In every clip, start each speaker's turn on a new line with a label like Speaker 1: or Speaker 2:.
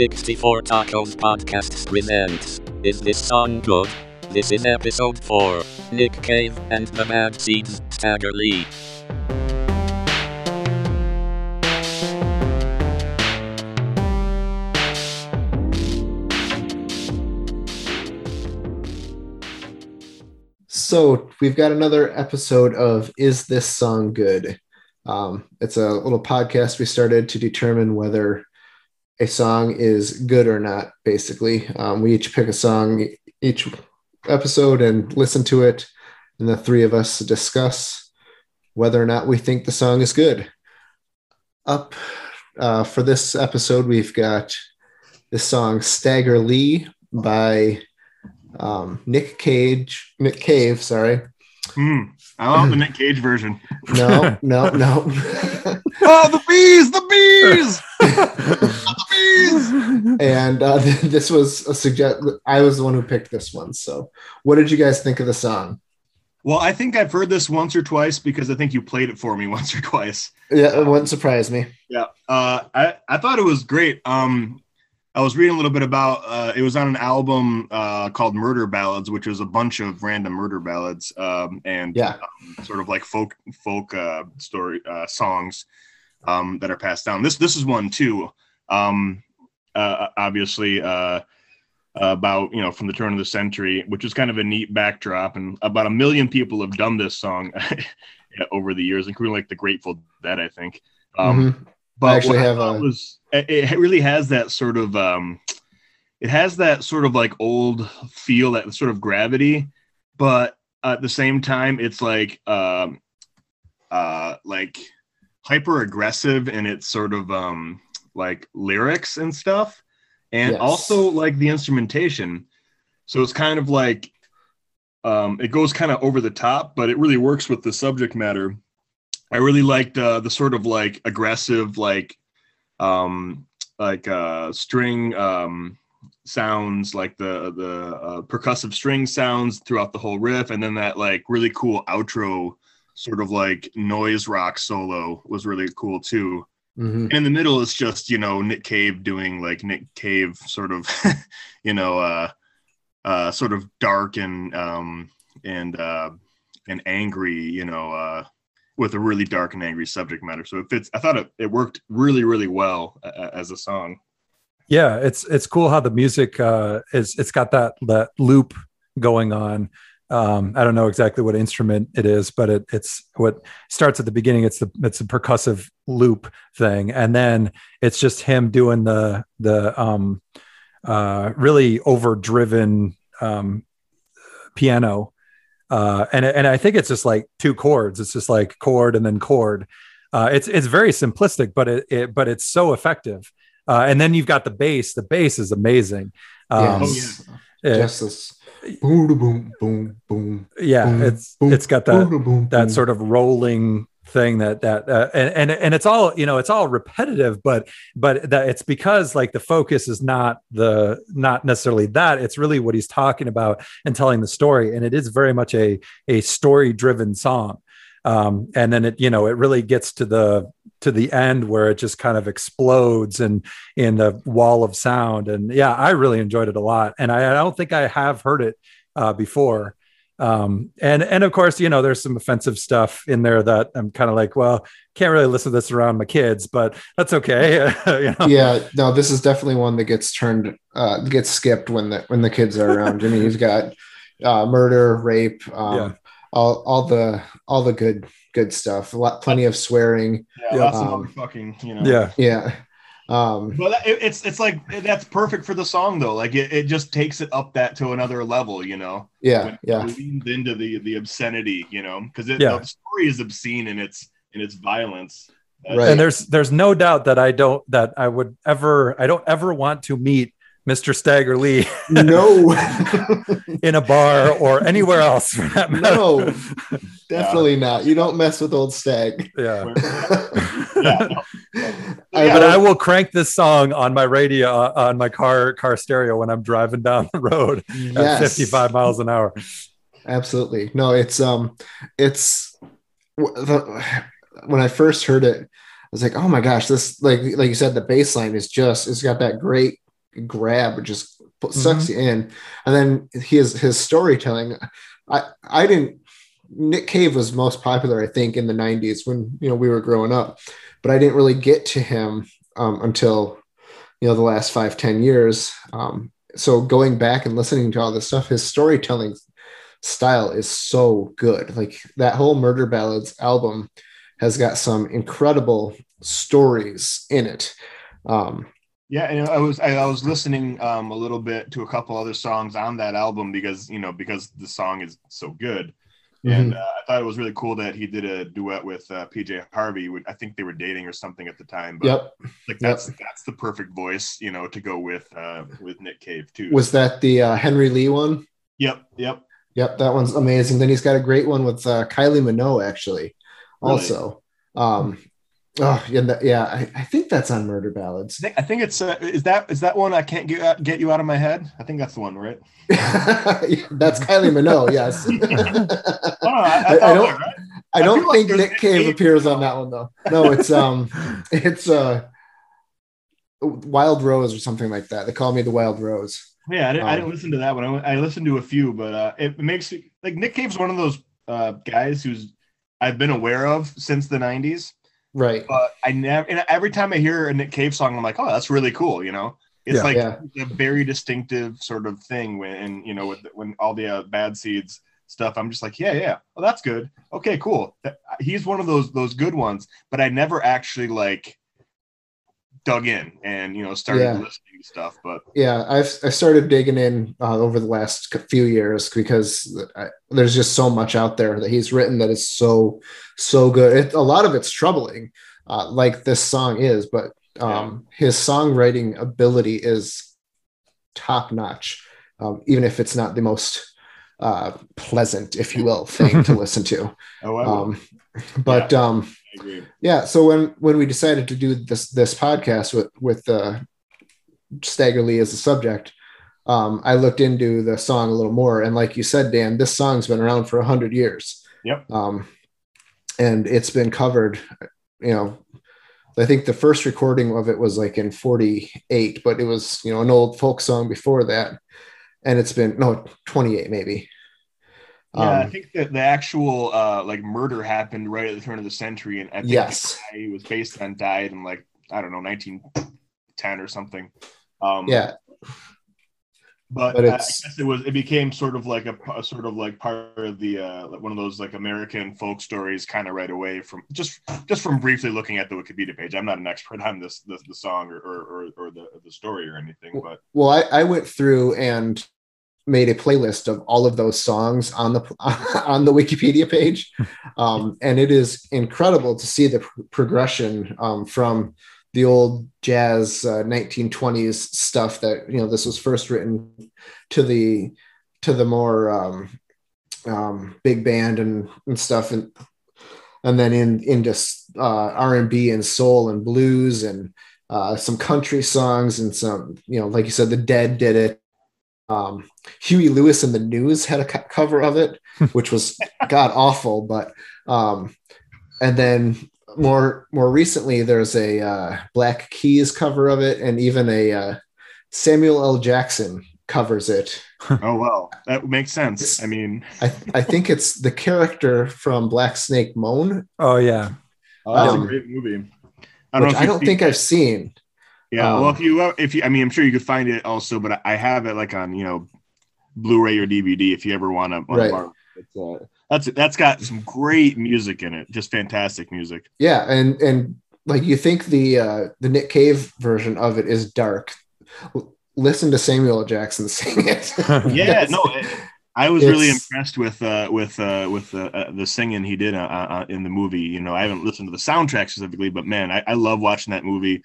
Speaker 1: 64 Tacos Podcasts presents Is This Song Good? This is episode 4 Nick Cave and the Bad Seeds, Stagger Lee.
Speaker 2: So we've got another episode of Is This Song Good? Um, it's a little podcast we started to determine whether a song is good or not, basically. Um, we each pick a song each episode and listen to it, and the three of us discuss whether or not we think the song is good. Up uh, for this episode, we've got the song Stagger Lee by um, Nick Cage, Nick Cave, sorry.
Speaker 3: Mm, I love the Nick Cage version.
Speaker 2: No, no, no.
Speaker 3: oh, the bees, the bees, the bees.
Speaker 2: and uh, this was a suggest. I was the one who picked this one. So, what did you guys think of the song?
Speaker 3: Well, I think I've heard this once or twice because I think you played it for me once or twice.
Speaker 2: Yeah, it wouldn't surprise me.
Speaker 3: Yeah, uh, I I thought it was great. Um, I was reading a little bit about uh, it was on an album uh, called Murder Ballads, which was a bunch of random murder ballads um, and
Speaker 2: Yeah.
Speaker 3: um, sort of like folk folk uh, story uh, songs um, that are passed down. This this is one too. Um, uh, obviously uh, about you know from the turn of the century, which is kind of a neat backdrop, and about a million people have done this song over the years, including like the Grateful Dead, I think. Um,
Speaker 2: Mhm.
Speaker 3: But
Speaker 2: I actually have a-
Speaker 3: was it it really has that sort of um it has that sort of like old feel that sort of gravity but at the same time it's like um uh like hyper aggressive in its sort of um like lyrics and stuff and
Speaker 2: Yes.
Speaker 3: also like the instrumentation so it's kind of like um it goes kind of over the top but it really works with the subject matter I really liked uh, the sort of like aggressive, like, um, like uh, string um, sounds, like the the uh, percussive string sounds throughout the whole riff, and then that like really cool outro, sort of like noise rock solo was really cool too.
Speaker 2: Mhm.
Speaker 3: And in the middle is just you know Nick Cave doing like Nick Cave sort of, you know, uh, uh, sort of dark and um, and uh, and angry, you know. Uh, with a really dark and angry subject matter. So it fits. I thought it, it worked really, really well uh, as a song.
Speaker 4: yeah it's it's cool how the music uh is it's got that that loop going on um i don't know exactly what instrument it is but it it's what starts at the beginning it's the it's a percussive loop thing and then it's just him doing the the um uh really overdriven um piano uh and and i think it's just like two chords it's just like chord and then chord uh it's it's very simplistic but it, it but it's so effective uh, and then you've got the bass. The bass is amazing. Um,
Speaker 2: Yes.
Speaker 4: it-
Speaker 2: Just this boom, boom, boom, boom.
Speaker 4: yeah,
Speaker 2: boom,
Speaker 4: it's
Speaker 2: boom,
Speaker 4: it's got that
Speaker 2: boom, boom,
Speaker 4: that sort of rolling thing that that uh, and, and and it's all you know it's all repetitive but but that it's because like the focus is not the not necessarily that it's really what he's talking about and telling the story and it is very much a a story driven song. Um and then it you know it really gets to the to the end where it just kind of explodes and in the wall of sound and yeah i really enjoyed it a lot and i, I don't think i have heard it uh before um and and of course you know there's some offensive stuff in there that i'm kind of like well can't really listen to this around my kids but that's okay you know
Speaker 2: yeah, no, this is definitely one that gets turned, uh, gets skipped when the when the kids are around. I mean, you've got uh, murder, rape, um,
Speaker 4: Yeah.
Speaker 2: all all the all the good good stuff. A lot, plenty of swearing.
Speaker 3: Yeah,
Speaker 4: Yeah.
Speaker 3: lots of
Speaker 2: Um,
Speaker 3: motherfucking, you know.
Speaker 4: yeah
Speaker 2: Yeah, um,
Speaker 3: But that- it, it's it's like that's perfect for the song though. Like it, it just takes it up that to another level, you know.
Speaker 2: yeah,
Speaker 3: When
Speaker 2: yeah,
Speaker 3: leans into the the obscenity, you know, because
Speaker 4: Yeah.
Speaker 3: the story is obscene in its in its violence.
Speaker 2: Right.
Speaker 4: and there's there's no doubt that i don't that i would ever i don't ever want to meet mr stagger lee
Speaker 2: no,
Speaker 4: in a bar or anywhere else for that matter.
Speaker 2: no, definitely not. You don't mess with old stag.
Speaker 4: yeah
Speaker 3: Yeah.
Speaker 2: I,
Speaker 4: but I will crank this song on my radio uh, on my car car stereo when I'm driving down the road at 55 miles an hour.
Speaker 2: absolutely no it's um it's the, when i first heard it i was like oh my gosh this like like you said the bass line is just it's got that great grab or just put, sucks you in. And then his his storytelling, I I didn't. Nick Cave was most popular, I think, in the '90s when you know we were growing up, but I didn't really get to him um, until you know the last five ten years. Um, so going back and listening to all this stuff, his storytelling style is so good. Like that whole Murder Ballads album has got some incredible stories in it. Um,
Speaker 3: yeah, and I was I, was listening um, a little bit to a couple other songs on that album because you know because the song is so good, and uh, I thought it was really cool that he did a duet with uh, PJ Harvey. I think they were dating or something at the time. But
Speaker 2: yep,
Speaker 3: like that's yep. that's the perfect voice, you know, to go with uh, with Nick Cave too.
Speaker 2: Was that the uh, Henry Lee one?
Speaker 3: Yep, yep,
Speaker 2: yep. That one's amazing. Then he's got a great one with uh, Kylie Minogue actually, really? also. Um, Oh yeah, that, yeah. I, I, think that's on Murder Ballads.
Speaker 3: I think, I think it's uh, is that is that one I can't get out, get you out of my head. I think that's the one, right?
Speaker 2: that's Kylie Minogue. Yes.
Speaker 3: oh, I, I,
Speaker 2: don't. Right? I don't think Nick Cave appears on that one though. No, it's um, it's uh, Wild Rose or something like that. They call me the Wild Rose.
Speaker 3: Yeah, I didn't, um, I didn't listen to that one. I, I listened to a few, but uh, it makes like Nick Cave's one of those uh, guys who's I've been aware of since the '90s
Speaker 2: Right.
Speaker 3: But I never, and every time I hear a Nick Cave song, I'm like, oh, that's really cool. You know, it's yeah, like yeah. a very distinctive sort of thing when, you know, with, when all the uh, bad seeds stuff, I'm just like, yeah, yeah. Oh, that's good. Okay, cool. He's one of those, those good ones, but I never actually like dug in and you know started yeah. listening to stuff but
Speaker 2: yeah i've i started digging in uh, over the last few years because I, there's just so much out there that he's written that is so so good it, a lot of it's troubling uh, like this song is but um, yeah. his songwriting ability is top notch um, even if it's not the most uh, pleasant if you will thing to listen to oh, um, but yeah. um yeah. So when when we decided to do this this podcast with with uh, Stagger Lee as a subject, um, I looked into the song a little more, and like you said, Dan, this song's been around for a hundred years.
Speaker 3: Yep.
Speaker 2: Um, and it's been covered. You know, I think the first recording of it was like in '48, but it was you know an old folk song before that, and it's been no '28 maybe.
Speaker 3: Yeah, um, I think that the actual uh, like murder happened right at the turn of the century, and I think
Speaker 2: yes,
Speaker 3: he was based on died in like I don't know 1910 or something. Um,
Speaker 2: yeah,
Speaker 3: but, but I guess it was it became sort of like a, a sort of like part of the uh, like one of those like American folk stories kind of right away from just just from briefly looking at the Wikipedia page. I'm not an expert on this the, the song or, or or the the story or anything, but
Speaker 2: well, I, I went through and made a playlist of all of those songs on the on the Wikipedia page, um, and it is incredible to see the pr- progression um, from the old jazz uh, 1920s stuff that you know this was first written to the to the more um, um big band and, and stuff and and then in into uh, R&B and soul and blues and uh, some country songs and some you know like you said the Dead did it um, Huey Lewis and the News had a co- cover of it, which was god awful. But um, and then more more recently, there's a uh, Black Keys cover of it, and even a uh, Samuel L. Jackson covers it.
Speaker 3: oh well, that makes sense. I mean,
Speaker 2: I I think it's the character from Black Snake Moan.
Speaker 4: Oh yeah,
Speaker 3: oh, that's um, a great movie.
Speaker 2: I don't, I don't think I've seen.
Speaker 3: Yeah, um, well, if you if you, I mean, I'm sure you could find it also, but I have it like on you know, Blu-ray or DVD if you ever want to.
Speaker 2: Right.
Speaker 3: Uh, that's that's got some great music in it, just fantastic music.
Speaker 2: Yeah, and and like you think the uh, the Nick Cave version of it is dark. Listen to Samuel Jackson sing it.
Speaker 3: yeah, no, I was it's, really impressed with uh, with uh, with uh, uh the singing he did uh, uh, in the movie. You know, I haven't listened to the soundtrack specifically, but man, I, I, love watching that movie.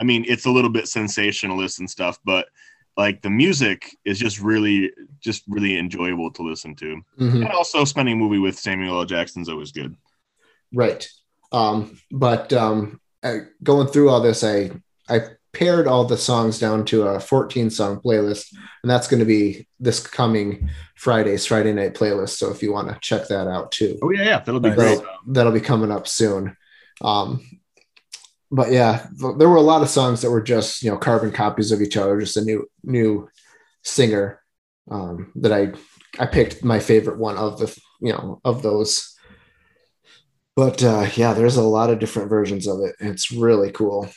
Speaker 3: I mean, it's a little bit sensationalist and stuff, but like the music is just really, just really enjoyable to listen to. Mm-hmm. And also, spending a movie with Samuel L. Jackson's always good.
Speaker 2: Right, um, but um, going through all this, I I pared all the songs down to a 14 song playlist and that's going to be this coming friday's friday night playlist so if you want to check that out too
Speaker 3: oh yeah yeah that'll be
Speaker 2: that'll, great that'll be coming up soon um, but yeah, there were a lot of songs that were just you know carbon copies of each other, just a new new singer um, that I I picked my favorite one of the you know of those. But uh, yeah, there's a lot of different versions of it. It's really cool.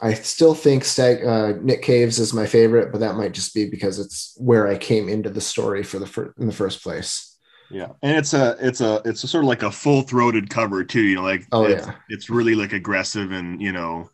Speaker 2: I still think Stag, uh, Nick Caves is my favorite, but that might just be because it's where I came into the story for the fir- in the first place.
Speaker 3: Yeah, and it's a it's a it's a sort of like a full throated cover too. You know, like
Speaker 2: Oh,
Speaker 3: it's,
Speaker 2: yeah.
Speaker 3: it's really like aggressive and you know,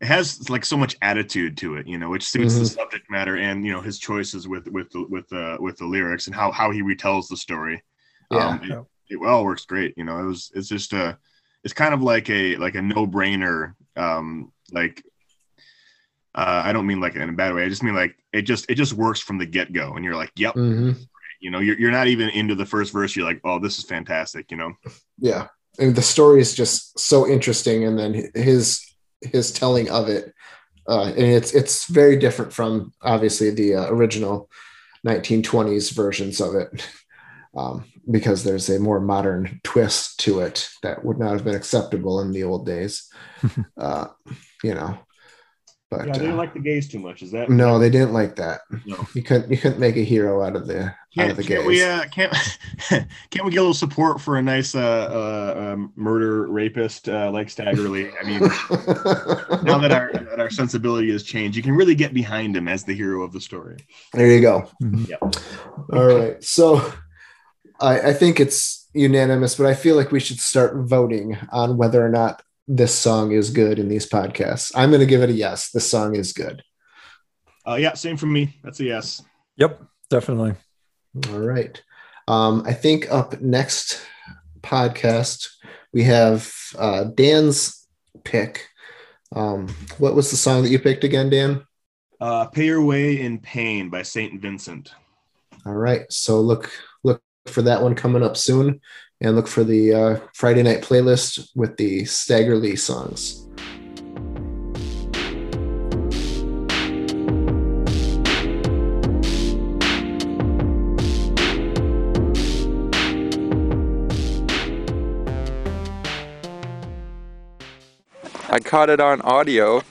Speaker 3: it has like so much attitude to it. You know, which suits the
Speaker 2: Mhm.
Speaker 3: subject matter and you know his choices with with the, with the with the lyrics and how how he retells the story.
Speaker 2: Yeah.
Speaker 3: Um, it, it well works great. You know, it was it's just a it's kind of like a like a no brainer. Um, like uh, I don't mean like in a bad way. I just mean like it just it just works from the get go, and you're like, yep.
Speaker 2: Mhm.
Speaker 3: You know, you're you're not even into the first verse. You're like, oh, this is fantastic. You know.
Speaker 2: Yeah, and the story is just so interesting, and then his his telling of it, uh, and it's it's very different from obviously the uh, original 1920s versions of it, um, because there's a more modern twist to it that would not have been acceptable in the old days. uh, you know, but
Speaker 3: Yeah, they didn't
Speaker 2: uh,
Speaker 3: like the gays too much. Is that
Speaker 2: no, they didn't like that.
Speaker 3: No.
Speaker 2: You couldn't you couldn't make a hero out of the out
Speaker 3: Can't,
Speaker 2: of the
Speaker 3: can't
Speaker 2: gays.
Speaker 3: we? Uh, can't can't we get a little support for a nice uh, uh, um, murder rapist uh, like Stagger Lee? I mean, now that our that our sensibility has changed, you can really get behind him as the hero of the story.
Speaker 2: there you go.
Speaker 4: Mhm.
Speaker 2: All right. So I, I think it's unanimous, but I feel like we should start voting on whether or not this song is good in these podcasts. I'm going to give it a yes. This song is good.
Speaker 3: Uh, yeah, same for me. That's a yes.
Speaker 4: Yep, definitely.
Speaker 2: All right. Um, I think up next podcast, we have uh, Dan's pick. Um, what was the song that you picked again, Dan?
Speaker 3: Uh, Pay Your Way in Pain by Saint Vincent.
Speaker 2: All right. So look look for that one coming up soon, and look for the uh, Friday night playlist with the Stagger Lee songs.
Speaker 5: I caught it on audio.